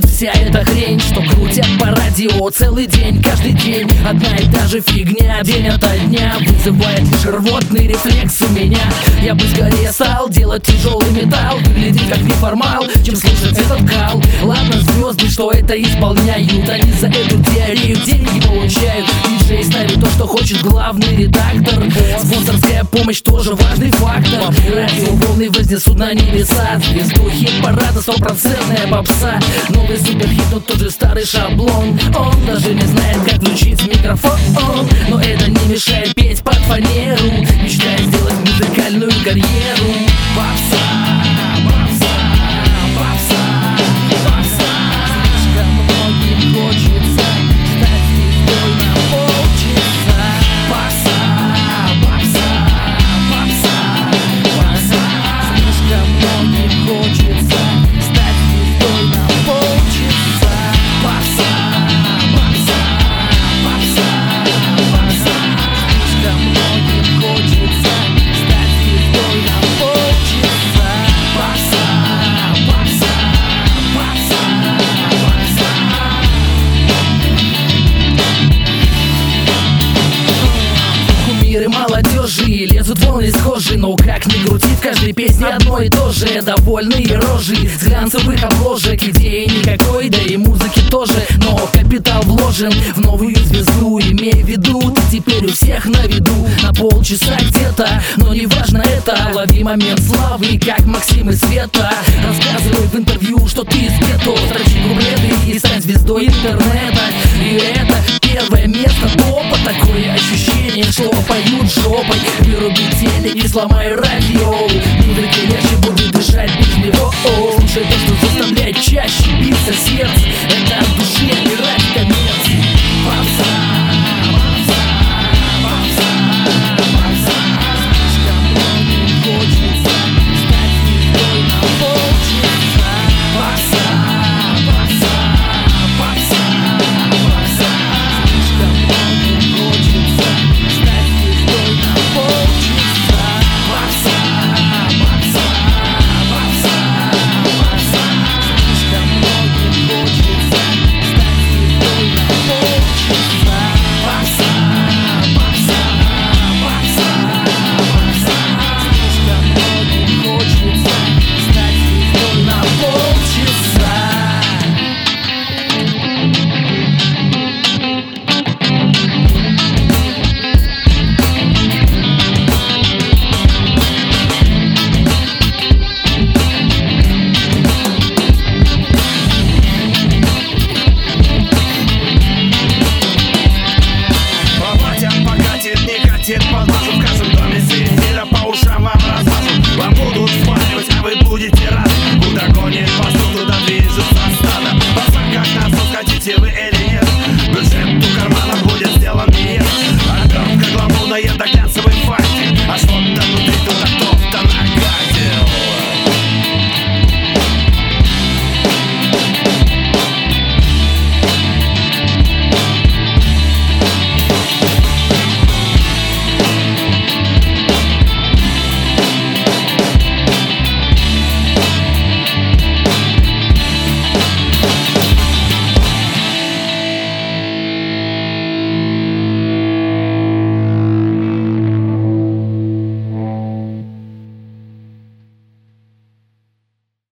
бесит вся эта хрень Что крутят по радио целый день, каждый день. Одна и та же фигня, день ото дня. Вызывает лишь рвотный рефлекс у меня. Я бы скорее стал делать тяжелый металл Выглядеть как неформал, чем слушать этот кал. Ладно, звезды, что это исполняют? Они за эту теорию деньги получают. Диджей ставит то, что хочет главный редактор. Спонсорская помощь тоже важный фактор. Радиоволны вознесут на небеса. Звезду хит-парада стопроцентная попса. Новый суперхит, но тот же старый шаблон Он даже не знает, как включить микрофон. Но это не мешает петь под фанеру. Мечтая сделать музыкальную карьеру молодежи лезут волны схожи Но как ни крути, в каждой песне одно и то же. Довольные рожи с глянцевых обложек. Идеи никакой, да и музыки тоже. Но капитал вложен в новую звезду. Имей в виду, ты теперь у всех на виду. На полчаса где-то, но не важно это. Лови момент славы, как Максим и Света. Рассказывай в интервью, что ты из гетто. Строчи куплеты и стань звездой интернета. И это ощущение, что поют жопой. Выруби телек и сломай радио. Музыка легче будет дышать без него. Слушай то, что заставляет чаще биться сердце. Это от души, а не